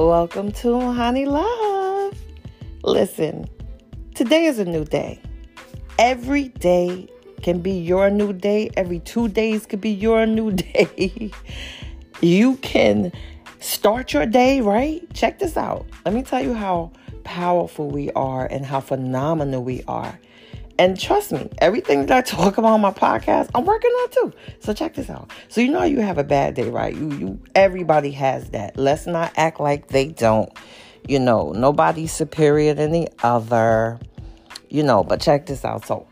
Welcome to Honey Love. Listen, today is a new day. Every day can be your new day. Every two days could be your new day. you can start your day right. Check this out. Let me tell you how powerful we are and how phenomenal we are. And trust me, everything that I talk about on my podcast, I'm working on too. So check this out. So you know you have a bad day, right? You you everybody has that. Let's not act like they don't. You know, nobody's superior than the other. You know, but check this out. So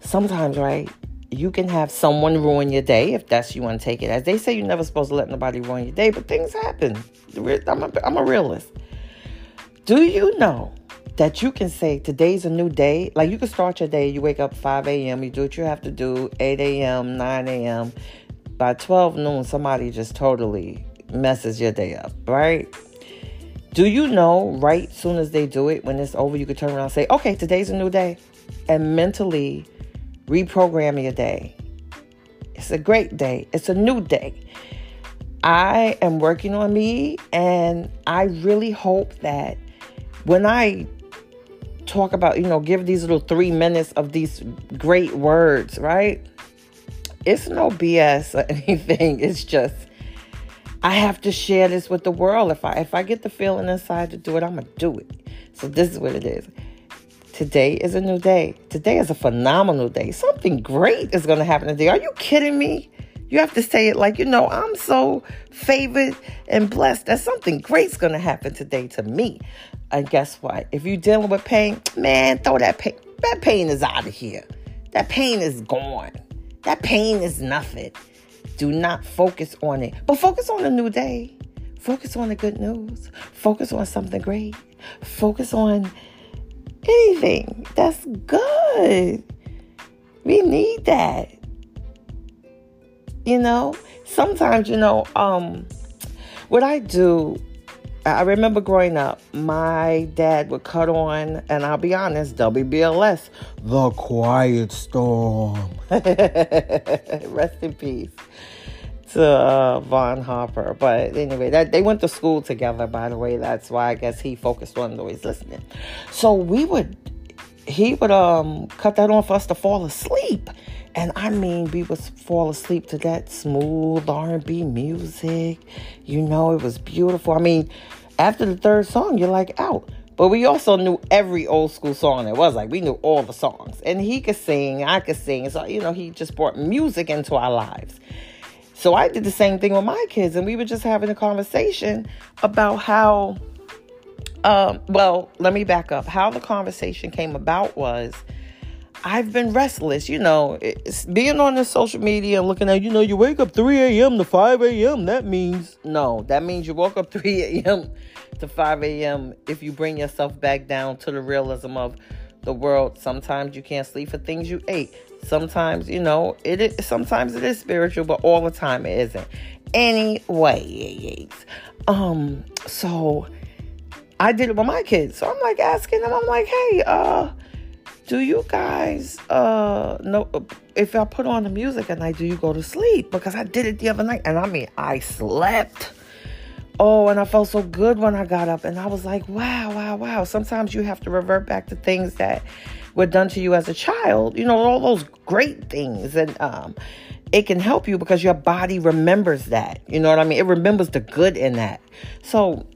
sometimes, right, you can have someone ruin your day if that's you want to take it as. They say you're never supposed to let nobody ruin your day, but things happen. I'm a, I'm a realist. Do you know that you can say today's a new day. Like you can start your day, you wake up 5 a.m., you do what you have to do, 8 a.m., 9 a.m. By 12 noon, somebody just totally messes your day up, right? Do you know right soon as they do it, when it's over, you can turn around and say, okay, today's a new day, and mentally reprogram your day. It's a great day, it's a new day. I am working on me, and I really hope that when I talk about, you know, give these little three minutes of these great words, right? It's no BS or anything. It's just I have to share this with the world. If I if I get the feeling inside to do it, I'm gonna do it. So this is what it is. Today is a new day. Today is a phenomenal day. Something great is gonna happen today. Are you kidding me? You have to say it like, you know, I'm so favored and blessed that something great's going to happen today to me. And guess what? If you're dealing with pain, man, throw that pain. That pain is out of here. That pain is gone. That pain is nothing. Do not focus on it, but focus on a new day. Focus on the good news. Focus on something great. Focus on anything that's good. We need that. You know, sometimes, you know, um, what I do, I remember growing up, my dad would cut on, and I'll be honest, WBLS, The Quiet Storm. Rest in peace to uh, Vaughn Harper. But anyway, that they went to school together, by the way. That's why I guess he focused on always listening. So we would, he would um cut that on for us to fall asleep. And I mean, we would fall asleep to that smooth R&B music. You know, it was beautiful. I mean, after the third song, you're like out. But we also knew every old school song there was. Like, we knew all the songs. And he could sing, I could sing. So, you know, he just brought music into our lives. So I did the same thing with my kids. And we were just having a conversation about how, um, well, let me back up. How the conversation came about was I've been restless, you know, being on the social media and looking at, you know, you wake up 3 a.m. to 5 a.m. That means, no, that means you woke up 3 a.m. to 5 a.m. if you bring yourself back down to the realism of the world. Sometimes you can't sleep for things you ate. Sometimes, you know, it is, sometimes it is spiritual, but all the time it isn't. Anyway, um, so I did it with my kids. So I'm like asking them, I'm like, hey, uh, do you guys uh know if I put on the music at night, do you go to sleep? Because I did it the other night and I mean I slept. Oh, and I felt so good when I got up and I was like, wow, wow, wow. Sometimes you have to revert back to things that were done to you as a child, you know, all those great things. And um it can help you because your body remembers that. You know what I mean? It remembers the good in that. So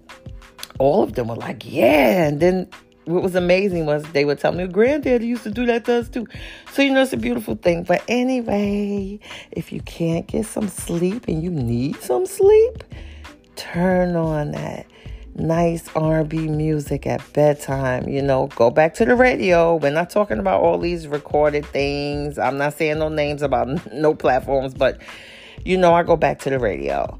all of them were like, yeah. And then what was amazing was they would tell me, Granddaddy used to do that to us too. So, you know, it's a beautiful thing. But anyway, if you can't get some sleep and you need some sleep, turn on that nice R&B music at bedtime. You know, go back to the radio. We're not talking about all these recorded things. I'm not saying no names about no platforms, but you know, I go back to the radio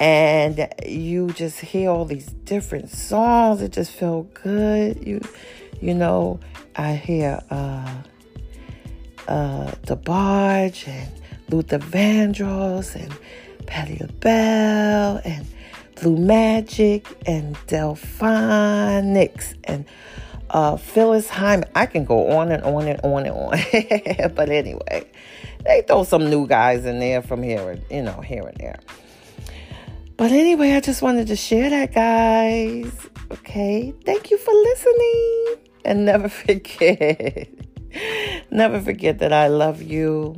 and you just hear all these different songs. It just felt good. You, you know, I hear uh, uh, DeBarge and Luther Vandross and Patti LaBelle and Blue Magic and Delfonics and uh, Phyllis Hyman. I can go on and on and on and on. but anyway, they throw some new guys in there from here, and, you know, here and there. But anyway, I just wanted to share that, guys. Okay. Thank you for listening. And never forget, never forget that I love you